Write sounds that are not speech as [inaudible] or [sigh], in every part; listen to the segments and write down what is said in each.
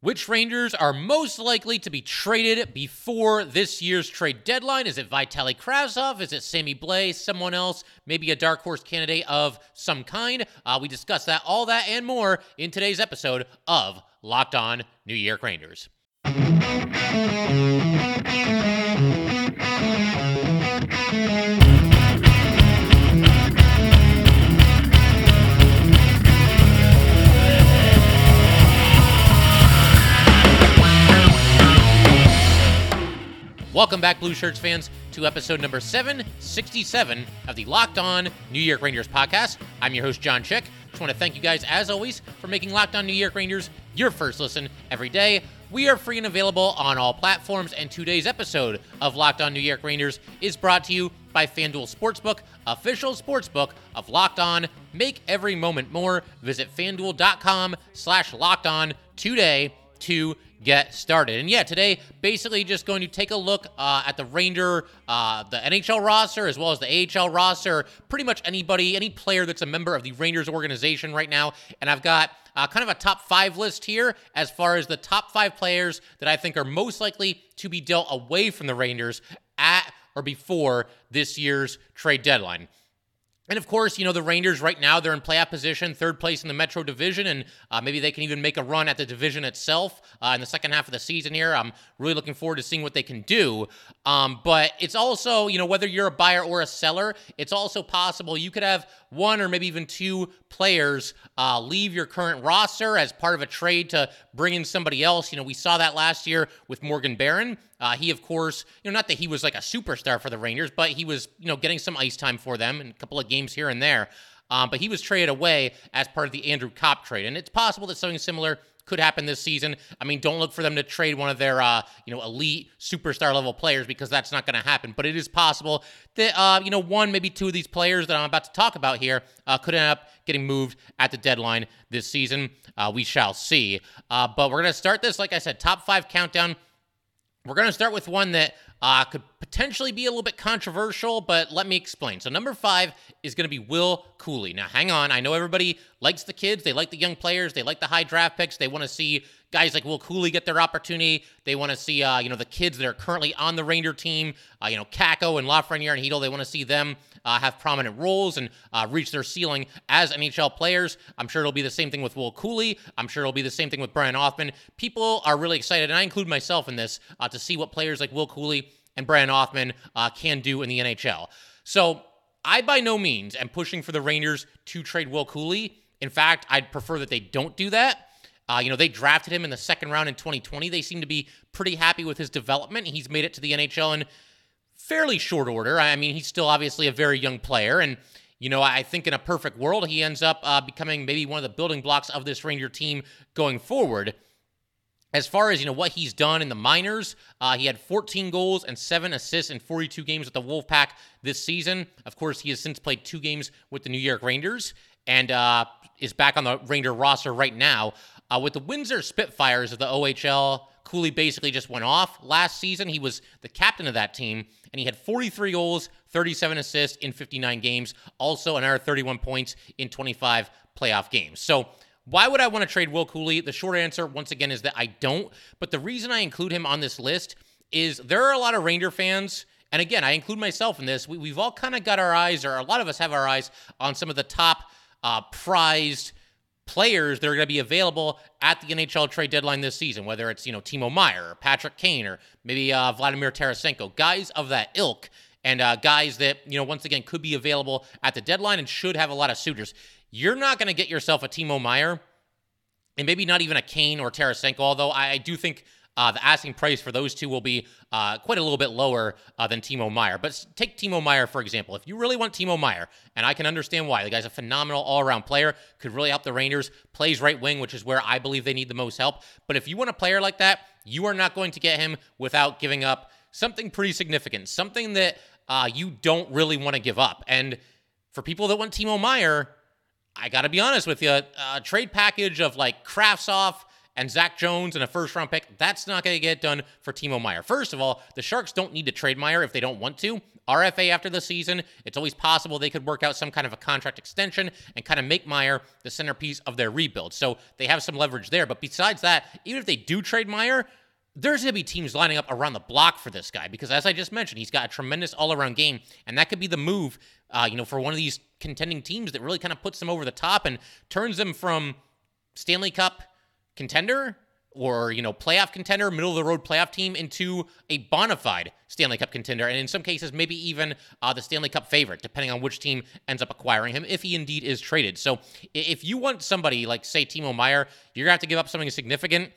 Which Rangers are most likely to be traded before this year's trade deadline? Is it Vitaly Kravtsov? Is it Sammy Blais? Someone else? Maybe a dark horse candidate of some kind? Uh, we discuss that, all that, and more in today's episode of Locked On New York Rangers. Welcome back, Blue Shirts fans, to episode number 767 of the Locked On New York Rangers podcast. I'm your host, John Chick. Just want to thank you guys, as always, for making Locked On New York Rangers your first listen every day. We are free and available on all platforms, and today's episode of Locked On New York Rangers is brought to you by FanDuel Sportsbook, official sportsbook of Locked On. Make every moment more. Visit fanduel.com slash locked on today to get started. And yeah, today basically just going to take a look uh, at the Ranger, uh, the NHL roster, as well as the AHL roster, pretty much anybody, any player that's a member of the Rangers organization right now. And I've got uh, kind of a top five list here as far as the top five players that I think are most likely to be dealt away from the Rangers at or before this year's trade deadline. And of course, you know, the Rangers right now, they're in playoff position, third place in the Metro Division, and uh, maybe they can even make a run at the division itself uh, in the second half of the season here. I'm really looking forward to seeing what they can do. Um, but it's also, you know, whether you're a buyer or a seller, it's also possible you could have one or maybe even two players uh, leave your current roster as part of a trade to bring in somebody else. You know, we saw that last year with Morgan Barron. Uh, he, of course, you know, not that he was like a superstar for the Rangers, but he was, you know, getting some ice time for them and a couple of games here and there. Um, but he was traded away as part of the Andrew Copp trade. And it's possible that something similar could happen this season. I mean, don't look for them to trade one of their, uh, you know, elite superstar level players because that's not going to happen. But it is possible that, uh, you know, one, maybe two of these players that I'm about to talk about here uh, could end up getting moved at the deadline this season. Uh, we shall see. Uh, but we're going to start this, like I said, top five countdown. We're going to start with one that uh, could potentially be a little bit controversial, but let me explain. So, number five is going to be Will Cuylle. Now, hang on. I know everybody likes the kids, they like the young players, they like the high draft picks, they want to see guys like Will Cuylle get their opportunity. They want to see, uh, you know, the kids that are currently on the Ranger team, uh, you know, Kakko and Lafreniere and Chytil. They want to see them uh, have prominent roles and uh, reach their ceiling as NHL players. I'm sure it'll be the same thing with Will Cuylle. I'm sure it'll be the same thing with Brennan Othmann. People are really excited, and I include myself in this, uh, to see what players like Will Cuylle and Brennan Othmann uh, can do in the NHL. So I by no means am pushing for the Rangers to trade Will Cuylle. In fact, I'd prefer that they don't do that. Uh, you know, they drafted him in the second round in 2020. They seem to be pretty happy with his development. He's made it to the NHL in fairly short order. I mean, he's still obviously a very young player. And, you know, I think in a perfect world, he ends up uh, becoming maybe one of the building blocks of this Ranger team going forward. As far as you know, what he's done in the minors, uh, he had 14 goals and seven assists in 42 games with the Wolfpack this season. Of course, he has since played two games with the New York Rangers and uh, is back on the Ranger roster right now. Uh, with the Windsor Spitfires of the OHL, Cuylle basically just went off last season. He was the captain of that team, and he had 43 goals, 37 assists in 59 games, also another 31 points in 25 playoff games. So, why would I want to trade Will Cuylle? The short answer, once again, is that I don't. But the reason I include him on this list is there are a lot of Ranger fans. And again, I include myself in this. We, have all kind of got our eyes, or a lot of us have our eyes on some of the top uh, prized players that are going to be available at the NHL trade deadline this season, whether it's, you know, Timo Meier or Patrick Kane or maybe uh, Vladimir Tarasenko, guys of that ilk and uh, guys that, you know, once again could be available at the deadline and should have a lot of suitors. You're not going to get yourself a Timo Meier and maybe not even a Kane or Tarasenko, although I, I do think uh, the asking price for those two will be uh, quite a little bit lower uh, than Timo Meier. But take Timo Meier, for example. If you really want Timo Meier, and I can understand why, the guy's a phenomenal all around player, could really help the Rangers, plays right wing, which is where I believe they need the most help. But if you want a player like that, you are not going to get him without giving up something pretty significant, something that uh, you don't really want to give up. And for people that want Timo Meier, I got to be honest with you, a trade package of like Kravtsov and Zach Jones and a first round pick, that's not going to get done for Timo Meier. First of all, the Sharks don't need to trade Meier if they don't want to. RFA after the season, it's always possible they could work out some kind of a contract extension and kind of make Meier the centerpiece of their rebuild. So they have some leverage there. But besides that, even if they do trade Meier, there's going to be teams lining up around the block for this guy because, as I just mentioned, he's got a tremendous all-around game, and that could be the move, uh, you know, for one of these contending teams that really kind of puts them over the top and turns them from Stanley Cup contender or you know playoff contender, middle of the road playoff team into a bona fide Stanley Cup contender, and in some cases maybe even uh, the Stanley Cup favorite, depending on which team ends up acquiring him, if he indeed is traded. So if you want somebody like say Timo Meier, you're gonna have to give up something significant.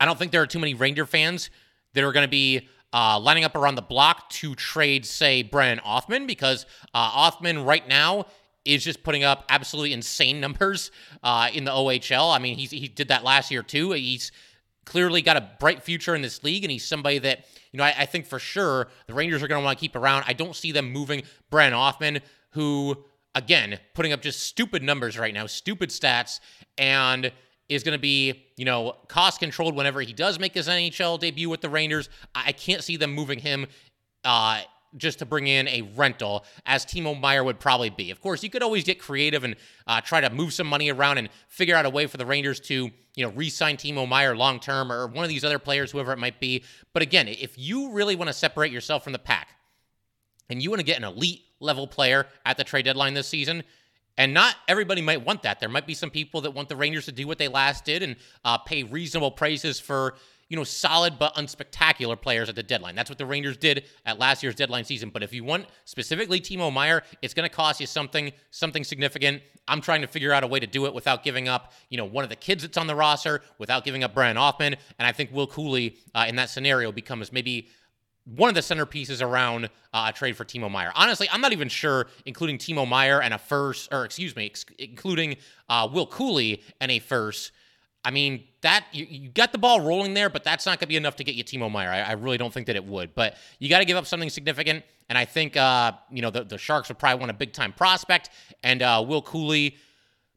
I don't think there are too many Ranger fans that are to be uh, lining up around the block to trade, say, Brennan Othmann, because uh, Othmann right now is just putting up absolutely insane numbers uh, in the OHL. I mean, he's, he did that last year too. He's clearly got a bright future in this league, and he's somebody that, you know, I, I think for sure the Rangers are going to want to keep around. I don't see them moving Brennan Othmann, who, again, putting up just stupid numbers right now, stupid stats, and is going to be, you know, cost controlled whenever he does make his NHL debut with the Rangers. I can't see them moving him uh, just to bring in a rental, as Timo Meier would probably be. Of course, you could always get creative and uh, try to move some money around and figure out a way for the Rangers to, you know, re-sign Timo Meier long term or one of these other players, whoever it might be. But again, if you really want to separate yourself from the pack and you want to get an elite level player at the trade deadline this season, and not everybody might want that. There might be some people that want the Rangers to do what they last did and uh, pay reasonable prices for you know solid but unspectacular players at the deadline. That's what the Rangers did at last year's deadline season. But if you want specifically Timo Meier, it's going to cost you something something significant. I'm trying to figure out a way to do it without giving up you know one of the kids that's on the roster, without giving up Brennan Othmann. and I think Will Cuylle uh, in that scenario becomes maybe one of the centerpieces around uh, a trade for Timo Meier. Honestly, I'm not even sure, including Timo Meier and a first, or excuse me, ex- including uh, Will Cuylle and a first. I mean, that you, you, got the ball rolling there, but that's not going to be enough to get you Timo Meier. I, I really don't think that it would. But you got to give up something significant, and I think uh, you know the, the Sharks would probably want a big time prospect, and uh, Will Cuylle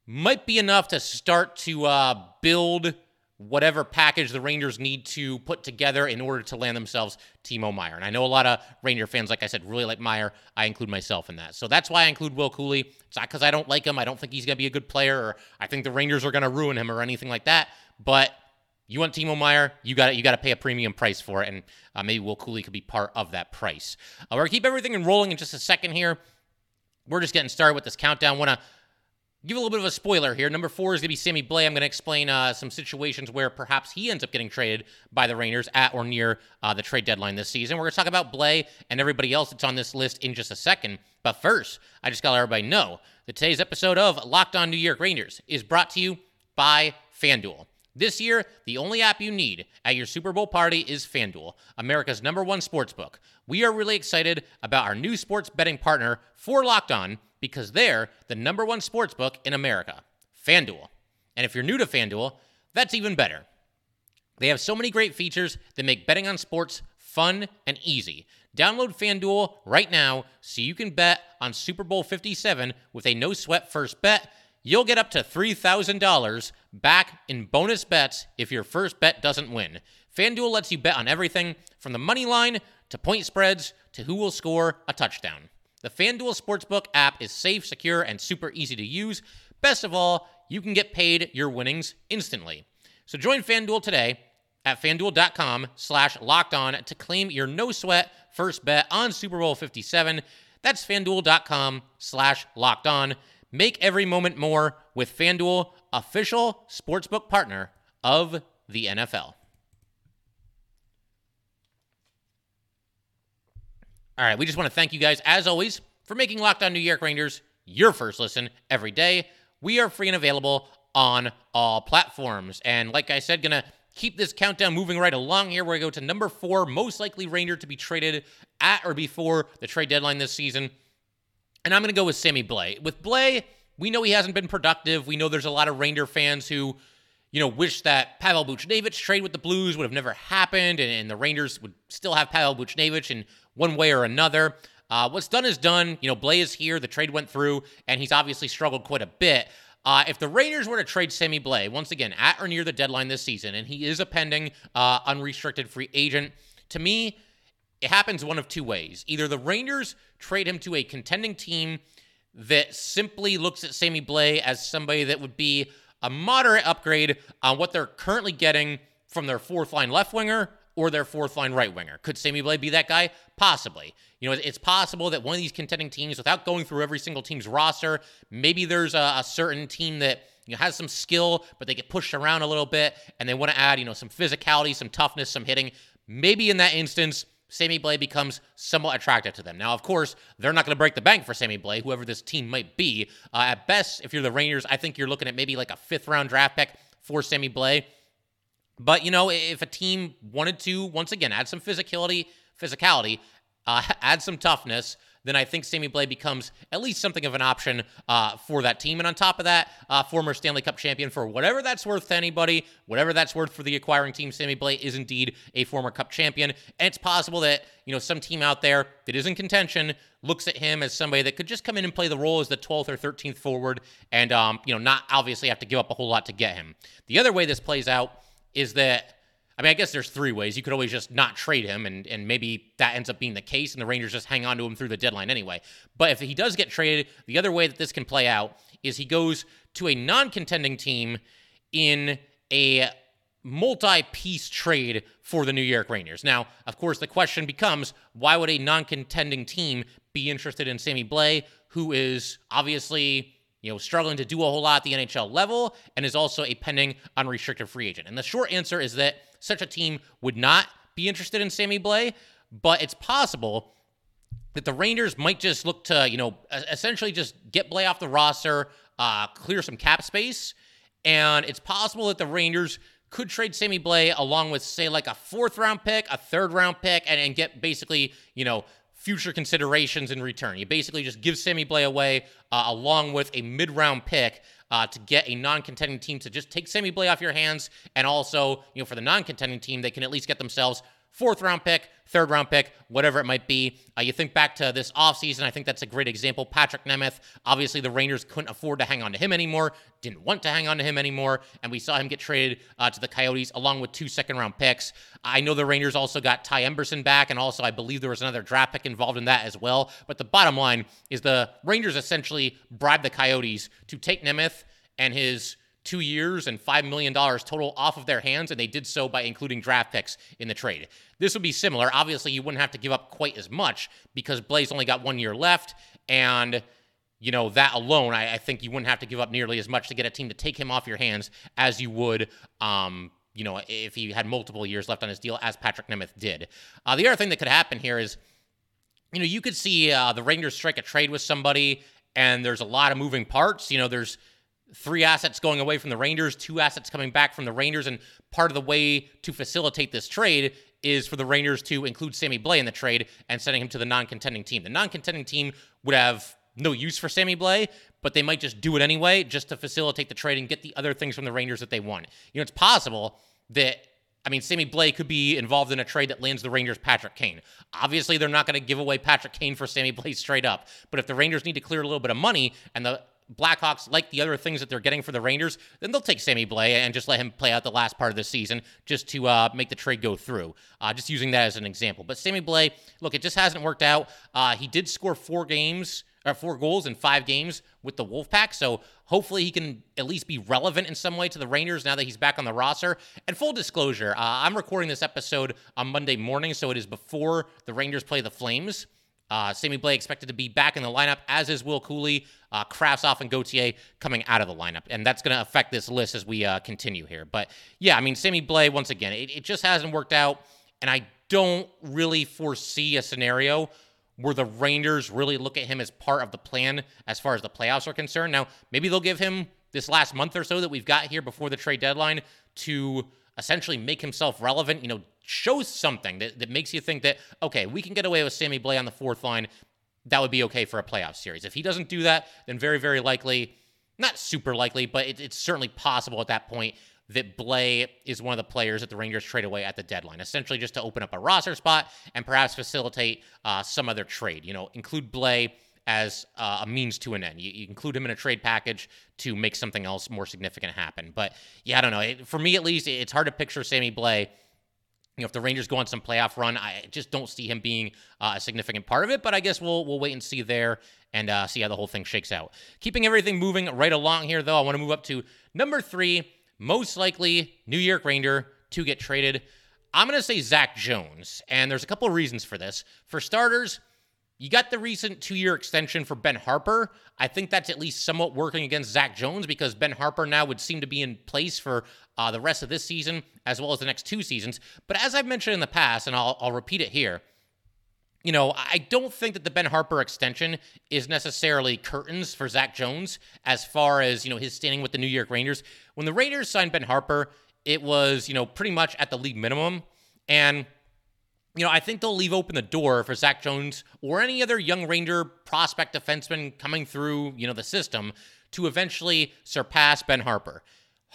might be enough to start to uh, build whatever package the Rangers need to put together in order to land themselves Timo Meier. And I know a lot of Ranger fans, like I said, really like Meier. I include myself in that. So that's why I include Will Cuylle. It's not because I don't like him. I don't think he's going to be a good player or I think the Rangers are going to ruin him or anything like that. But you want Timo Meier, you got you got to pay a premium price for it, and uh, maybe Will Cuylle could be part of that price. Uh, we're gonna keep everything rolling in just a second here. We're just getting started with this countdown. Want to give a little bit of a spoiler here. Number four is going to be Sammy Blais. I'm going to explain uh, some situations where perhaps he ends up getting traded by the Rangers at or near uh, the trade deadline this season. We're going to talk about Blais and everybody else that's on this list in just a second. But first, I just got to let everybody know that today's episode of Locked On New York Rangers is brought to you by FanDuel. This year, the only app you need at your Super Bowl party is FanDuel, America's number one sports book. We are really excited about our new sports betting partner for Locked On because they're the number one sports book in America, FanDuel. And if you're new to FanDuel, that's even better. They have so many great features that make betting on sports fun and easy. Download FanDuel right now so you can bet on Super Bowl 57 with a no sweat first bet. You'll get up to $3,000 back in bonus bets if your first bet doesn't win. FanDuel lets you bet on everything from the money line to point spreads to who will score a touchdown. The FanDuel Sportsbook app is safe, secure, and super easy to use. Best of all, you can get paid your winnings instantly. So join FanDuel today at fanduel.com slash locked on to claim your no sweat first bet on Super Bowl 57. That's fanduel.com slash locked on. Make every moment more with FanDuel, official sportsbook partner of the NFL. All right, we just want to thank you guys, as always, for making Locked On New York Rangers your first listen every day. We are free and available on all platforms. And like I said, gonna keep this countdown moving right along here. We're gonna go to number four, most likely Ranger to be traded at or before the trade deadline this season. And I'm gonna go with Sammy Blais. With Blais, we know he hasn't been productive. We know there's a lot of Ranger fans who you know, wish that Pavel Buchnevich trade with the Blues would have never happened and, and the Rangers would still have Pavel Buchnevich in one way or another. Uh, what's done is done. You know, Blais is here. The trade went through, and he's obviously struggled quite a bit. uh, if the Rangers were to trade Sammy Blais, once again, at or near the deadline this season, and he is a pending uh, unrestricted free agent, to me, it happens one of two ways. Either the Rangers trade him to a contending team that simply looks at Sammy Blais as somebody that would be a moderate upgrade on what they're currently getting from their fourth line left winger or their fourth line right winger. Could Sammy Blais be that guy? Possibly. You know, it's possible that one of these contending teams, without going through every single team's roster, maybe there's a, a certain team that you know, has some skill, but they get pushed around a little bit, and they want to add, you know, some physicality, some toughness, some hitting. Maybe in that instance, Sammy Blais becomes somewhat attractive to them. Now, of course, they're not going to break the bank for Sammy Blais, whoever this team might be. Uh, at best, if you're the Rangers, I think you're looking at maybe like a fifth round draft pick for Sammy Blais. But you know, if a team wanted to once again add some physicality, physicality, uh, [laughs] add some toughness, then I think Sammy Blais becomes at least something of an option uh, for that team. And on top of that, uh, former Stanley Cup champion for whatever that's worth to anybody, whatever that's worth for the acquiring team, Sammy Blais is indeed a former Cup champion. And it's possible that, you know, some team out there that is in contention looks at him as somebody that could just come in and play the role as the 12th or 13th forward and, um, you know, not obviously have to give up a whole lot to get him. The other way this plays out is that I mean, I guess there's three ways. You could always just not trade him, and and maybe that ends up being the case, and the Rangers just hang on to him through the deadline anyway. But if he does get traded, the other way that this can play out is he goes to a non-contending team in a multi-piece trade for the New York Rangers. Now, of course, the question becomes: Why would a non-contending team be interested in Sammy Blais, who is obviously you know, struggling to do a whole lot at the NHL level and is also a pending unrestricted free agent. And the short answer is that such a team would not be interested in Sammy Blais, but it's possible that the Rangers might just look to, you know, essentially just get Blais off the roster, uh, clear some cap space, and it's possible that the Rangers could trade Sammy Blais along with, say, like a fourth round pick, a third round pick, and, and get basically, you know, future considerations in return. You basically just give Sammy Blais away uh, along with a mid round pick. Uh, to get a non-contending team to just take Sammy Blais off your hands, and also, you know, for the non-contending team, they can at least get themselves fourth round pick, third round pick, whatever it might be. Uh, you think back to this offseason, I think that's a great example. Patrik Nemeth, obviously the Rangers couldn't afford to hang on to him anymore, didn't want to hang on to him anymore, and we saw him get traded uh, to the Coyotes along with two second round picks. I know the Rangers also got Ty Emberson back, and also I believe there was another draft pick involved in that as well. But the bottom line is the Rangers essentially bribed the Coyotes to take Nemeth and his two years and $5 million total off of their hands, and they did so by including draft picks in the trade. This would be similar. Obviously, you wouldn't have to give up quite as much because Blais only got one year left, and you know that alone, I, I, think you wouldn't have to give up nearly as much to get a team to take him off your hands as you would. Um, you know, if he had multiple years left on his deal, as Patrik Nemeth did. Uh, the other thing that could happen here is, you know, you could see uh, the Rangers strike a trade with somebody, and there's a lot of moving parts. You know, there's three assets going away from the Rangers, two assets coming back from the Rangers, and part of the way to facilitate this trade is for the Rangers to include Sammy Blais in the trade and sending him to the non-contending team. The non-contending team would have no use for Sammy Blais, but they might just do it anyway just to facilitate the trade and get the other things from the Rangers that they want. You know, it's possible that I mean, Sammy Blais could be involved in a trade that lands the Rangers Patrick Kane. Obviously, they're not going to give away Patrick Kane for Sammy Blais [laughs] straight up. But if the Rangers need to clear a little bit of money and the Blackhawks like the other things that they're getting for the Rangers, then they'll take Sammy Blais and just let him play out the last part of the season just to uh, make the trade go through. Uh, just using that as an example. But Sammy Blais, look, it just hasn't worked out. Uh, he did score four games or four goals in five games with the Wolfpack, so hopefully he can at least be relevant in some way to the Rangers now that he's back on the roster. And full disclosure, uh, I'm recording this episode on Monday morning, so it is before the Rangers play the Flames. Uh, Sammy Blais expected to be back in the lineup, as is Will Cuylle, uh, Kravtsov, and Gauthier coming out of the lineup. And that's going to affect this list as we uh, continue here. But yeah, I mean, Sammy Blais, once again, it, it just hasn't worked out. And I don't really foresee a scenario where the Rangers really look at him as part of the plan as far as the playoffs are concerned. Now, maybe they'll give him this last month or so that we've got here before the trade deadline to essentially make himself relevant, you know, shows something that, that makes you think that, okay, we can get away with Sammy Blais on the fourth line. That would be okay for a playoff series. If he doesn't do that, then very, very likely, not super likely, but it, it's certainly possible at that point that Blais is one of the players that the Rangers trade away at the deadline, essentially just to open up a roster spot and perhaps facilitate uh, some other trade. You know, include Blais as uh, a means to an end. You, you, include him in a trade package to make something else more significant happen. But yeah, I don't know. It, for me, at least, it's hard to picture Sammy Blais. You know, if the Rangers go on some playoff run, I just don't see him being uh, a significant part of it. But I guess we'll we'll wait and see there and uh, see how the whole thing shakes out. Keeping everything moving right along here, though, I want to move up to number three, most likely New York Ranger to get traded. I'm going to say Zach Jones, and there's a couple of reasons for this. For starters, you got the recent two year extension for Ben Harpur. I think that's at least somewhat working against Zach Jones because Ben Harpur now would seem to be in place for uh, the rest of this season as well as the next two seasons. But as I've mentioned in the past, and I'll, I'll repeat it here, you know, I don't think that the Ben Harpur extension is necessarily curtains for Zach Jones as far as, you know, his standing with the New York Rangers. When the Rangers signed Ben Harpur, it was, you know, pretty much at the league minimum. And you know, I think they'll leave open the door for Zach Jones or any other young Ranger prospect defenseman coming through, you know, the system to eventually surpass Ben Harpur.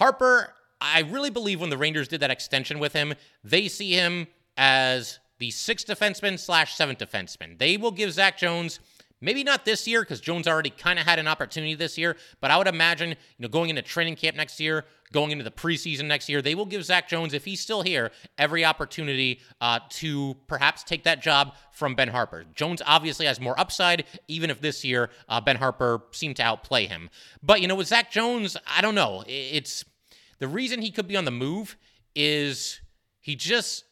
Harpur, I really believe when the Rangers did that extension with him, they see him as the sixth defenseman slash seventh defenseman. They will give Zach Jones Maybe not this year because Jones already kind of had an opportunity this year, but I would imagine, you know, going into training camp next year, going into the preseason next year, they will give Zach Jones, if he's still here, every opportunity uh, to perhaps take that job from Ben Harpur. Jones obviously has more upside, even if this year uh, Ben Harpur seemed to outplay him. But, you know, with Zach Jones, I don't know. It's the reason he could be on the move is he just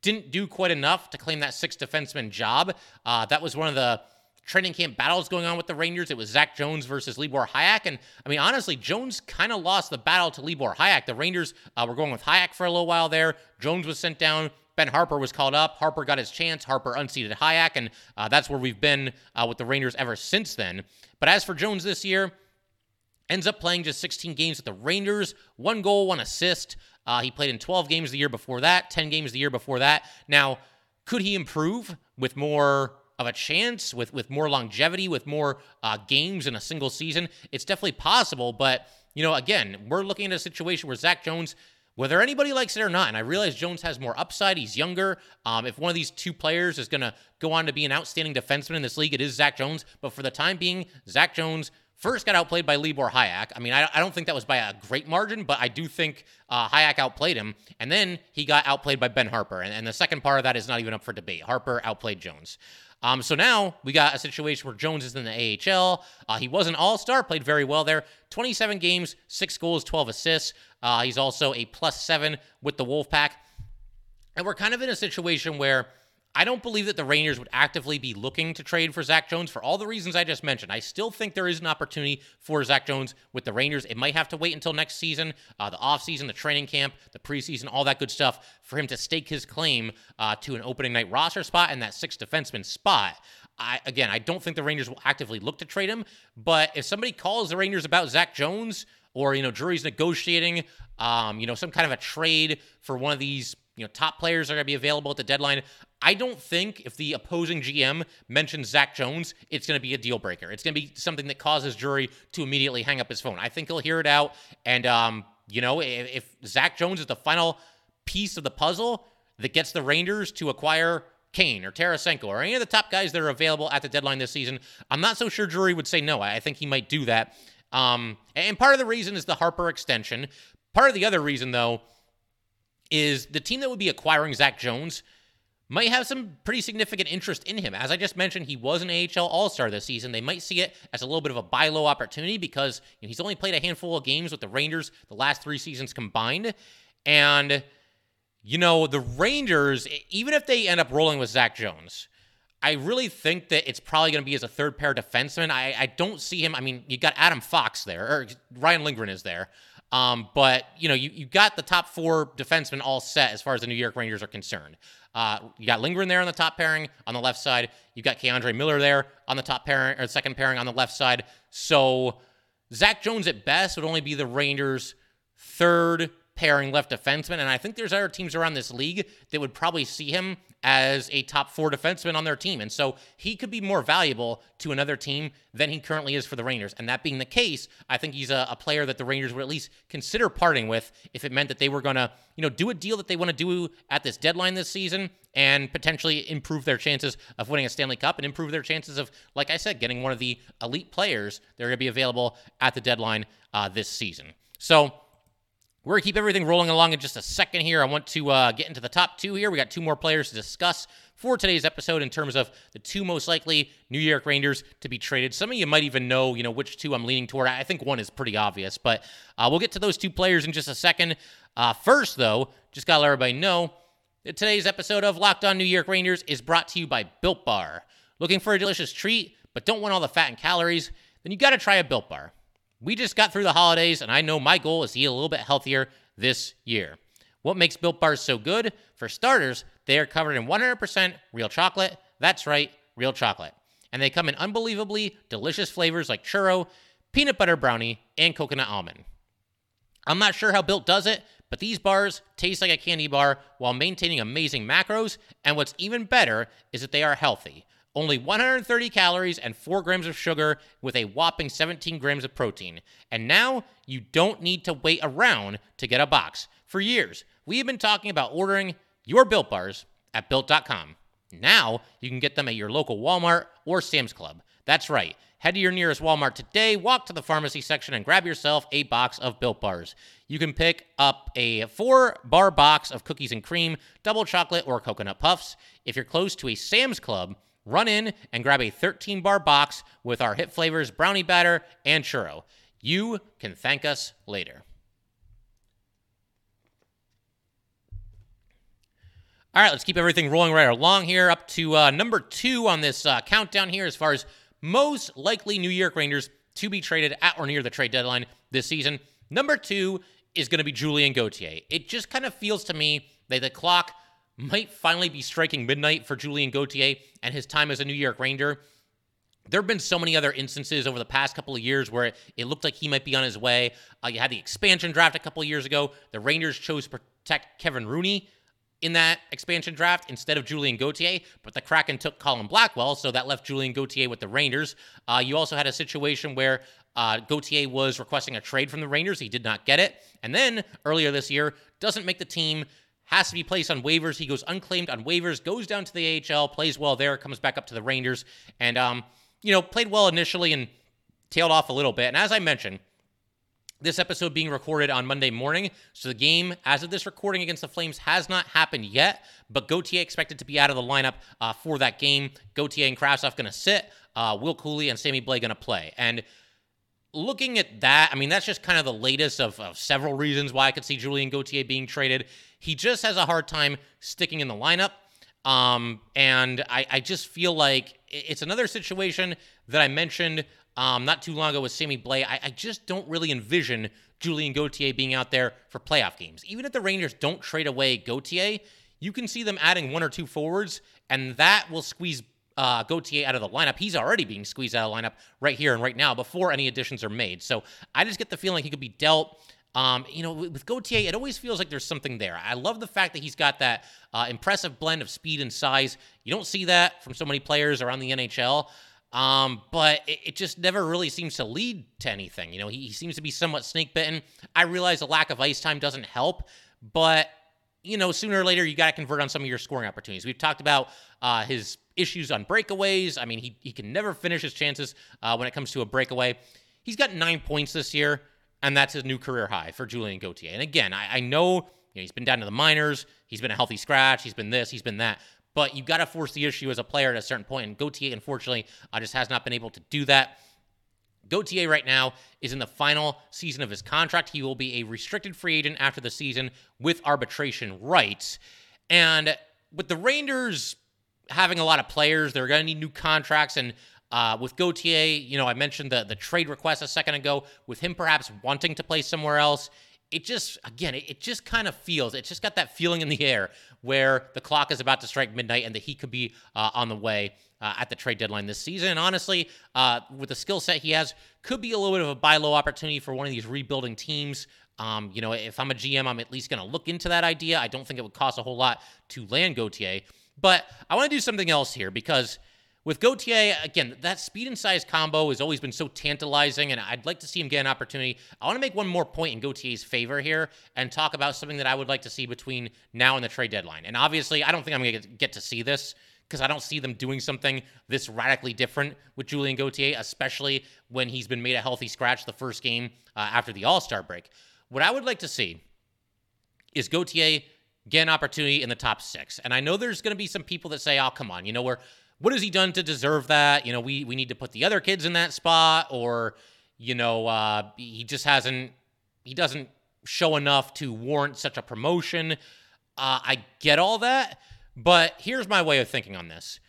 didn't do quite enough to claim that sixth defenseman job. Uh, that was one of the training camp battles going on with the Rangers. It was Zach Jones versus Libor Hajek. And I mean, honestly, Jones kind of lost the battle to Libor Hajek. The Rangers uh, were going with Hajek for a little while there. Jones was sent down. Ben Harpur was called up. Harpur got his chance. Harpur unseated Hajek. And uh, that's where we've been uh, with the Rangers ever since then. But as for Jones this year, ends up playing just 16 games with the Rangers, one goal, one assist. Uh, he played in 12 games the year before that, 10 games the year before that. Now, could he improve with more of a chance with with more longevity, with more uh, games in a single season. It's definitely possible, but you know, again, we're looking at a situation where Zach Jones. Whether anybody likes it or not, and I realize Jones has more upside, he's younger. Um, if one of these two players is going to go on to be an outstanding defenseman in this league, it is Zach Jones. But for the time being, Zach Jones first got outplayed by Libor Hajek. I mean, I, I, don't think that was by a great margin, but I do think uh, Hajek outplayed him. And then he got outplayed by Ben Harpur. And, and the second part of that is not even up for debate. Harpur outplayed Jones. Um, so now we got a situation where Jones is in the AHL. Uh, he was an all star, played very well there. 27 games, six goals, 12 assists. Uh, he's also a plus seven with the Wolfpack. And we're kind of in a situation where I don't believe that the Rangers would actively be looking to trade for Zach Jones for all the reasons I just mentioned. I still think there is an opportunity for Zach Jones with the Rangers. It might have to wait until next season, uh, the offseason, the training camp, the preseason, all that good stuff for him to stake his claim uh, to an opening night roster spot and that sixth defenseman spot. I, again, I don't think the Rangers will actively look to trade him, but if somebody calls the Rangers about Zach Jones, or you know, Drury's negotiating, um, you know, some kind of a trade for one of these you know, top players that are going to be available at the deadline. I don't think if the opposing GM mentions Zach Jones, it's going to be a deal breaker. It's going to be something that causes Drury to immediately hang up his phone. I think he'll hear it out. And, um, you know, if, if Zach Jones is the final piece of the puzzle that gets the Rangers to acquire Kane or Tarasenko or any of the top guys that are available at the deadline this season, I'm not so sure Drury would say no. I think he might do that. Um, and part of the reason is the Harpur extension. Part of the other reason, though, is the team that would be acquiring Zach Jones might have some pretty significant interest in him. As I just mentioned, he was an AHL All Star this season. They might see it as a little bit of a buy low opportunity because you know, he's only played a handful of games with the Rangers the last three seasons combined. And, you know, the Rangers, even if they end up rolling with Zach Jones, I really think that it's probably going to be as a third pair defenseman. I, I don't see him. I mean, you got Adam Fox there, or Ryan Lindgren is there. Um, but you know, you, you got the top four defensemen all set as far as the New York Rangers are concerned. Uh, you got Lindgren there on the top pairing on the left side. You've got K'Andre Miller there on the top pairing or second pairing on the left side. So Zach Jones at best would only be the Rangers' third pairing left defenseman. And I think there's other teams around this league that would probably see him as a top four defenseman on their team. And so he could be more valuable to another team than he currently is for the Rangers. And that being the case, I think he's a, a player that the Rangers would at least consider parting with if it meant that they were going to, you know, do a deal that they want to do at this deadline this season and potentially improve their chances of winning a Stanley Cup and improve their chances of, like I said, getting one of the elite players that are going to be available at the deadline uh, this season. So, we're going to keep everything rolling along in just a second here. I want to uh, get into the top two here. We got two more players to discuss for today's episode in terms of the two most likely New York Rangers to be traded. Some of you might even know, you know, which two I'm leaning toward. I think one is pretty obvious, but uh, we'll get to those two players in just a second. Uh, first, though, just got to let everybody know that today's episode of Locked On New York Rangers is brought to you by Built Bar. Looking for a delicious treat, but don't want all the fat and calories? Then you got to try a Built Bar. We just got through the holidays, and I know my goal is to eat a little bit healthier this year. What makes Built Bars so good? For starters, they are covered in 100% real chocolate. That's right, real chocolate. And they come in unbelievably delicious flavors like churro, peanut butter brownie, and coconut almond. I'm not sure how Built does it, but these bars taste like a candy bar while maintaining amazing macros. And what's even better is that they are healthy. Only 130 calories and 4 grams of sugar with a whopping 17 grams of protein. And now you don't need to wait around to get a box. For years, we have been talking about ordering your built bars at built.com. Now you can get them at your local Walmart or Sam's Club. That's right. Head to your nearest Walmart today, walk to the pharmacy section, and grab yourself a box of Built Bars. You can pick up a four bar box of cookies and cream, double chocolate, or coconut puffs. If you're close to a Sam's Club, Run in and grab a 13 bar box with our hit flavors brownie batter and churro. You can thank us later. All right, let's keep everything rolling right along here. Up to uh, number two on this uh, countdown here, as far as most likely New York Rangers to be traded at or near the trade deadline this season. Number two is going to be Julien Gauthier. It just kind of feels to me that the clock might finally be striking midnight for Julien Gauthier and his time as a New York Ranger. There have been so many other instances over the past couple of years where it, looked like he might be on his way. Uh, you had the expansion draft a couple of years ago. The Rangers chose to protect Kevin Rooney in that expansion draft instead of Julien Gauthier, but the Kraken took Colin Blackwell, so that left Julien Gauthier with the Rangers. Uh, you also had a situation where uh, Gauthier was requesting a trade from the Rangers. He did not get it. And then earlier this year, doesn't make the team has to be placed on waivers. He goes unclaimed on waivers, goes down to the AHL, plays well there, comes back up to the Rangers, and um, you know, played well initially and tailed off a little bit. And as I mentioned, this episode being recorded on Monday morning, so the game, as of this recording against the Flames, has not happened yet. But Gauthier expected to be out of the lineup uh, for that game. Gauthier and Kravtsov going to sit. Uh, Will Cuylle and Sammy Blais going to play. And looking at that, I mean, that's just kind of the latest of, of several reasons why I could see Julien Gauthier being traded. He just has a hard time sticking in the lineup. Um, and I, I just feel like it's another situation that I mentioned um, not too long ago with Sammy Blais. I, I just don't really envision Julien Gauthier being out there for playoff games. Even if the Rangers don't trade away Gauthier, you can see them adding one or two forwards, and that will squeeze uh, out of the lineup. He's already being squeezed out of the lineup right here and right now before any additions are made. So I just get the feeling he could be dealt. Um, you know, with Gauthier, it always feels like there's something there. I love the fact that he's got that uh, impressive blend of speed and size. You don't see that from so many players around the NHL. Um, but it, it, just never really seems to lead to anything. You know, he, he seems to be somewhat snake bitten. I realize the lack of ice time doesn't help, but you know, sooner or later you got to convert on some of your scoring opportunities. We've talked about uh, his issues on breakaways. I mean, he, he can never finish his chances uh, when it comes to a breakaway. He's got nine points this year, and that's his new career high for Julien Gauthier. And again, I, I know, you know he's been down to the minors, he's been a healthy scratch, he's been this, he's been that. But you've got to force the issue as a player at a certain point. And Gauthier, unfortunately, uh, just has not been able to do that. Gauthier right now is in the final season of his contract. He will be a restricted free agent after the season with arbitration rights. And with the Rangers having a lot of players. They're going to need new contracts. And uh, with Gauthier, you know, I mentioned the, the trade request a second ago, with him perhaps wanting to play somewhere else. It just, again, it, it just kind of feels, it's just got that feeling in the air where the clock is about to strike midnight and that he could be uh, on the way uh, at the trade deadline this season. And honestly, uh, with the skill set he has, could be a little bit of a buy low opportunity for one of these rebuilding teams Um, you know, if I'm a GM, I'm at least going to look into that idea. I don't think it would cost a whole lot to land Gauthier. But I want to do something else here because with Gauthier, again, that speed and size combo has always been so tantalizing, and I'd like to see him get an opportunity. I want to make one more point in Gauthier's favor here and talk about something that I would like to see between now and the trade deadline. And obviously, I don't think I'm going to get to see this because I don't see them doing something this radically different with Julien Gauthier, especially when he's been made a healthy scratch the first game uh, after the All Star break. What I would like to see is Gauthier get an opportunity in the top six. And I know there's going to be some people that say, oh, come on, you know, we're, what has he done to deserve that? You know, we, we need to put the other kids in that spot, or, you know, uh, he just hasn't, he doesn't show enough to warrant such a promotion. Uh, I get all that. But here's my way of thinking on this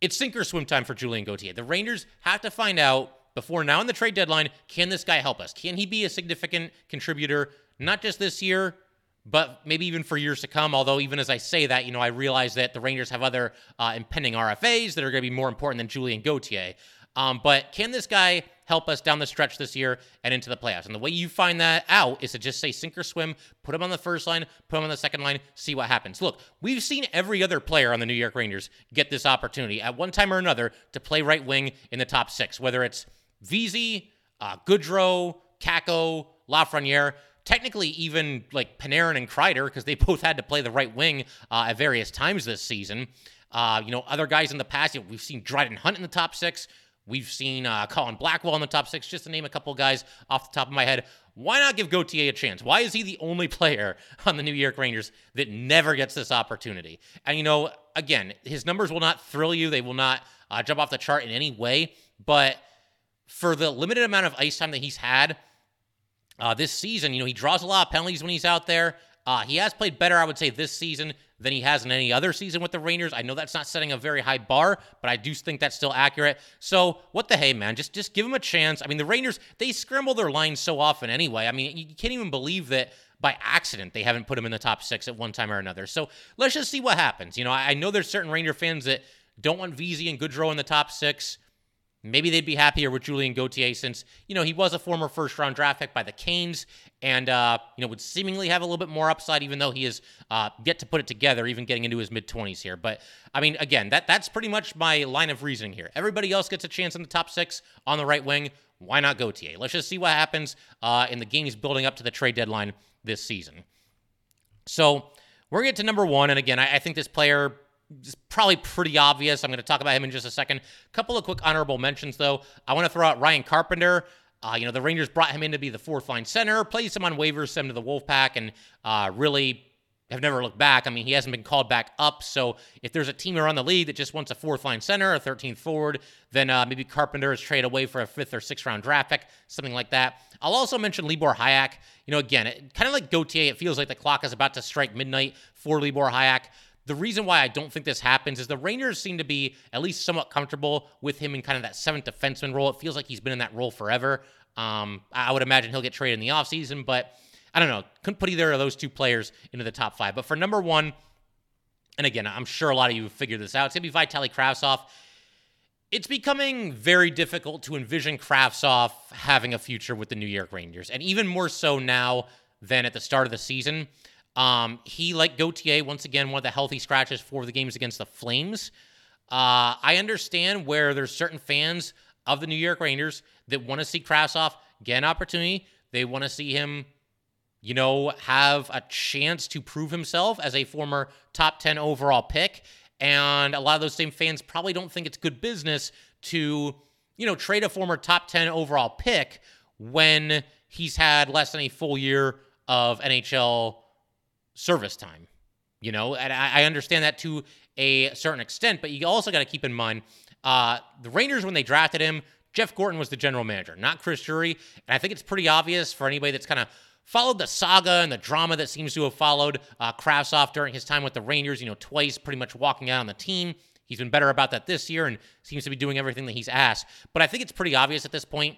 it's sink or swim time for Julien Gauthier. The Rangers have to find out before now in the trade deadline can this guy help us? Can he be a significant contributor, not just this year, but maybe even for years to come. Although, even as I say that, you know, I realize that the Rangers have other uh, impending RFAs that are going to be more important than Julien Gauthier. Um, but can this guy help us down the stretch this year and into the playoffs? And the way you find that out is to just say sink or swim, put him on the first line, put him on the second line, see what happens. Look, we've seen every other player on the New York Rangers get this opportunity at one time or another to play right wing in the top six, whether it's Vesey, uh, Goodrow, Kakko, Lafreniere technically even like Panarin and Kreider because they [laughs] both had to play the right wing uh, at various times this season. Uh, you know, other guys in the past, you know, we've seen Dryden Hunt in the top six. We've seen uh, Colin Blackwell in the top six, just to name a couple guys off the top of my head. Why not give Gauthier a chance? Why is he the only [laughs] player on the New York Rangers that never gets this opportunity? And, you know, again, his numbers will not thrill you. They will not uh, jump off the chart in any way. But for the limited amount of ice time that he's had uh, this season, you know, he draws a lot of penalties when he's out there. Uh, he has played better, I would say, this season than he has in any other season with the Rangers. I know that's not setting a very high bar, but I do think that's still accurate. So what the hey, man? Just just give him a chance. I mean, the Rangers they scramble their lines so often anyway. I mean, you can't even believe that by accident they haven't put him in the top six at one time or another. So let's just see what happens. You know, I, I know there's certain Ranger fans that don't want Vesey and Goodrow in the top six. Maybe they'd be happier with Julien Gauthier since, you know, he was a former first round draft pick by the Canes and, uh, you know, would seemingly have a little bit more upside, even though he is uh, yet to put it together, even getting into his mid 20s here. But, I mean, again, that that's pretty much my line of reasoning here. Everybody else gets a chance in the top six on the right wing. Why not Gauthier? Let's just see what happens uh, in the games building up to the trade deadline this season. So we're going to get to number one. And again, I, I think this player it's probably pretty obvious. I'm going to talk about him in just a second. A couple of quick honorable mentions, though. I want to throw out Ryan Carpenter. Uh, you know, the Rangers brought him in to be the fourth line center, plays him on waivers, sent him to the Wolfpack, and uh, really have never looked back. I mean, he hasn't been called back up. So if there's a team around the league that just wants a fourth line center, a 13th forward, then uh, maybe Carpenter is traded away for a fifth or sixth round draft pick, something like that. I'll also mention Libor Hajek. You know, again, kind of like Gauthier, it feels like the clock is about to strike midnight for Libor Hajek. The reason why I don't think this happens is the Rangers seem to be at least somewhat comfortable with him in kind of that seventh defenseman role. It feels like he's been in that role forever. Um, I would imagine he'll get traded in the offseason, but I don't know. Couldn't put either of those two players into the top five. But for number one, and again, I'm sure a lot of you figured this out, it's going to be Vitaly Kravtsov. It's becoming very difficult to envision Kravtsov having a future with the New York Rangers, and even more so now than at the start of the season. Um, he, like Gauthier, once again, one of the healthy scratches for the games against the Flames. Uh, I understand where there's certain fans of the New York Rangers that want to see Kravtsov get an opportunity. They want to see him, you know, have a chance to prove himself as a former top 10 overall pick. And a lot of those same fans probably don't think it's good business to, you know, trade a former top 10 overall pick when he's had less than a full year of NHL service time. You know, and I, I understand that to a certain extent, but you also got to keep in mind uh, the Rangers, when they drafted him, Jeff Gorton was the general manager, not Chris Drury. And I think it's pretty obvious for anybody that's kind of followed the saga and the drama that seems to have followed uh, Kravtsov during his time with the Rangers, you know, twice pretty much walking out on the team. He's been better about that this year and seems to be doing everything that he's asked. But I think it's pretty obvious at this point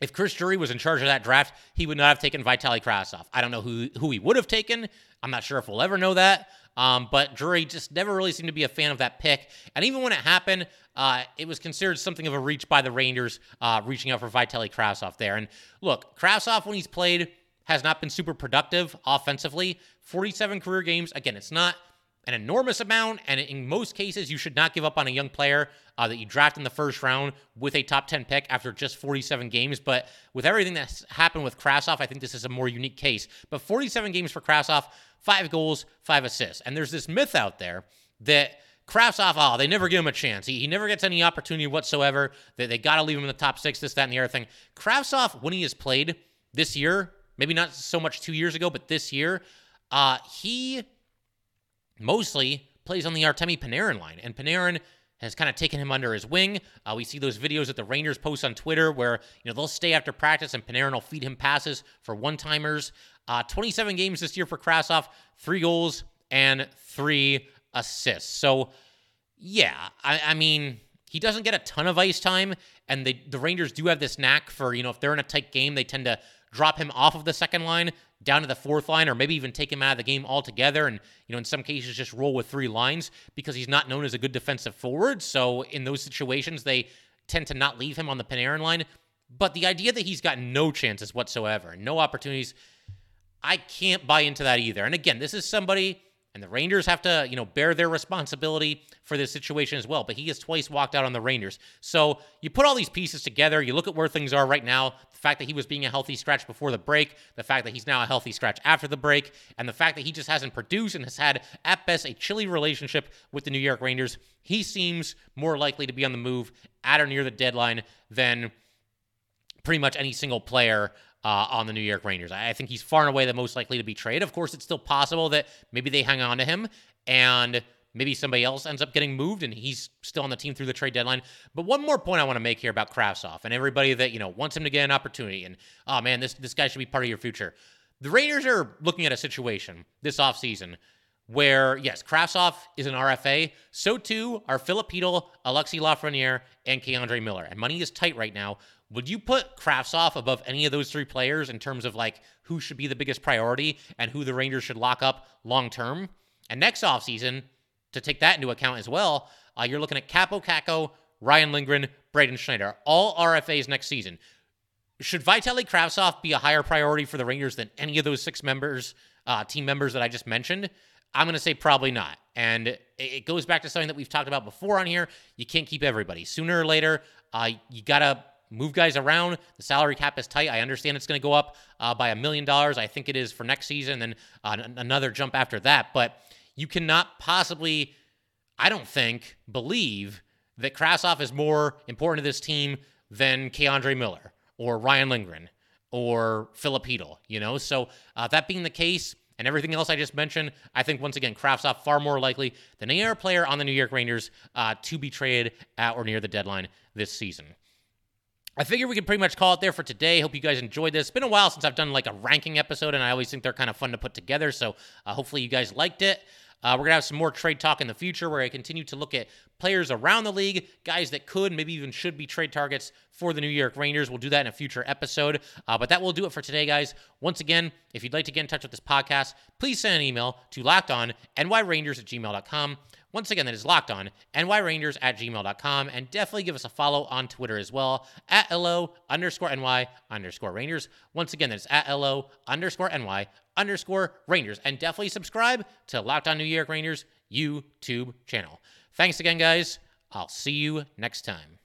if Chris Drury was in charge of that draft, he would not have taken Vitaly Kravtsov. I don't know who who he would have taken. I'm not sure if we'll ever know that. Um, but Drury just never really seemed to be a fan of that pick. And even when it happened, uh, it was considered something of a reach by the Rangers, uh, reaching out for Vitaly Kravtsov there. And look, Kravtsov, when he's played, has not been super productive offensively. 47 career games. Again, it's not an enormous amount, and in most cases, you should not give up on a young player uh, that you draft in the first round with a top 10 pick after just 47 games. But with everything that's happened with Kravtsov, I think this is a more unique case. But 47 games for Kravtsov, five goals, five assists. And there's this myth out there that Kravtsov, oh, they never give him a chance. He, he never gets any opportunity whatsoever. They, they got to leave him in the top six, this, that, and the other thing. Kravtsov, when he has played this year, maybe not so much two years ago, but this year, uh, he mostly plays on the Artemi Panarin line. And Panarin has kind of taken him under his wing. Uh, we see those videos that the Rangers post on Twitter where you know they'll stay after practice and Panarin will feed him passes for one timers. Uh, 27 games this year for Kravtsov, three goals and three assists. So yeah, I, I mean he doesn't get a ton of ice time, and they, the Rangers do have this knack for you know if they're in a tight game, they tend to drop him off of the second line down to the fourth line or maybe even take him out of the game altogether and you know in some cases just roll with three lines because he's not known as a good defensive forward. So in those situations they tend to not leave him on the Panarin line. But the idea that he's got no chances whatsoever no opportunities I can't buy into that either. And again this is somebody and the Rangers have to, you know, bear their responsibility for this situation as well. But he has twice walked out on the Rangers. So you put all these pieces together, you look at where things are right now, the fact that he was being a healthy scratch before the break, the fact that he's now a healthy scratch after the break, and the fact that he just hasn't produced and has had, at best, a chilly relationship with the New York Rangers, he seems more likely to be on the move at or near the deadline than pretty much any single player uh, on the New York Rangers. I think he's far and away the most likely to be traded. Of course, it's still possible that maybe they hang on to him and maybe somebody else ends up getting moved and he's still on the team through the trade deadline. But one more point I want to make here about Kravtsov and everybody that, you know, wants him to get an opportunity and, oh man, this, this guy should be part of your future. The Rangers are looking at a situation this offseason where, yes, Kravtsov is an RFA. So too are Filip Chytil, Alexi Lafreniere, and K'Andre Miller. And money is tight right now. Would you put Kravtsov above any of those three players in terms of like who should be the biggest priority and who the Rangers should lock up long term? And next offseason, to take that into account as well, uh, you're looking at Kaapo Kakko, Ryan Lindgren, Braden Schneider, all RFAs next season. Should Vitaly Kravtsov be a higher priority for the Rangers than any of those six members, uh, team members that I just mentioned? I'm going to say probably not. And it goes back to something that we've talked about before on here. You can't keep everybody. Sooner or later, uh, you got to move guys around. The salary cap is tight. I understand it's going to go up uh, by a million dollars. I think it is for next season, and uh, another jump after that. But you cannot possibly, I don't think, believe that Kravtsov is more important to this team than K'Andre Miller or Ryan Lindgren or Filip Chytil, you know? So uh, that being the case, and everything else I just mentioned, I think once again, Kravtsov far more likely than any other player on the New York Rangers uh, to be traded at or near the deadline this season. I figure we can pretty much call it there for today. Hope you guys enjoyed this. It's been a while since I've done like a ranking episode, and I always think they're kind of fun to put together. So uh, hopefully you guys liked it. Uh, we're going to have some more trade talk in the future where I continue to look at players around the league, guys that could, maybe even should be trade targets for the New York Rangers. We'll do that in a future episode. Uh, but that will do it for today, guys. Once again, if you'd like to get in touch with this podcast, please send an email to lockedonnyrangers at gmail.com. Once again, that is locked on nyrangers at gmail.com. And definitely give us a follow on Twitter as well at LO underscore NY underscore Rangers. Once again, that's at LO underscore NY underscore Rangers. And definitely subscribe to Locked On New York Rangers YouTube channel. Thanks again, guys. I'll see you next time.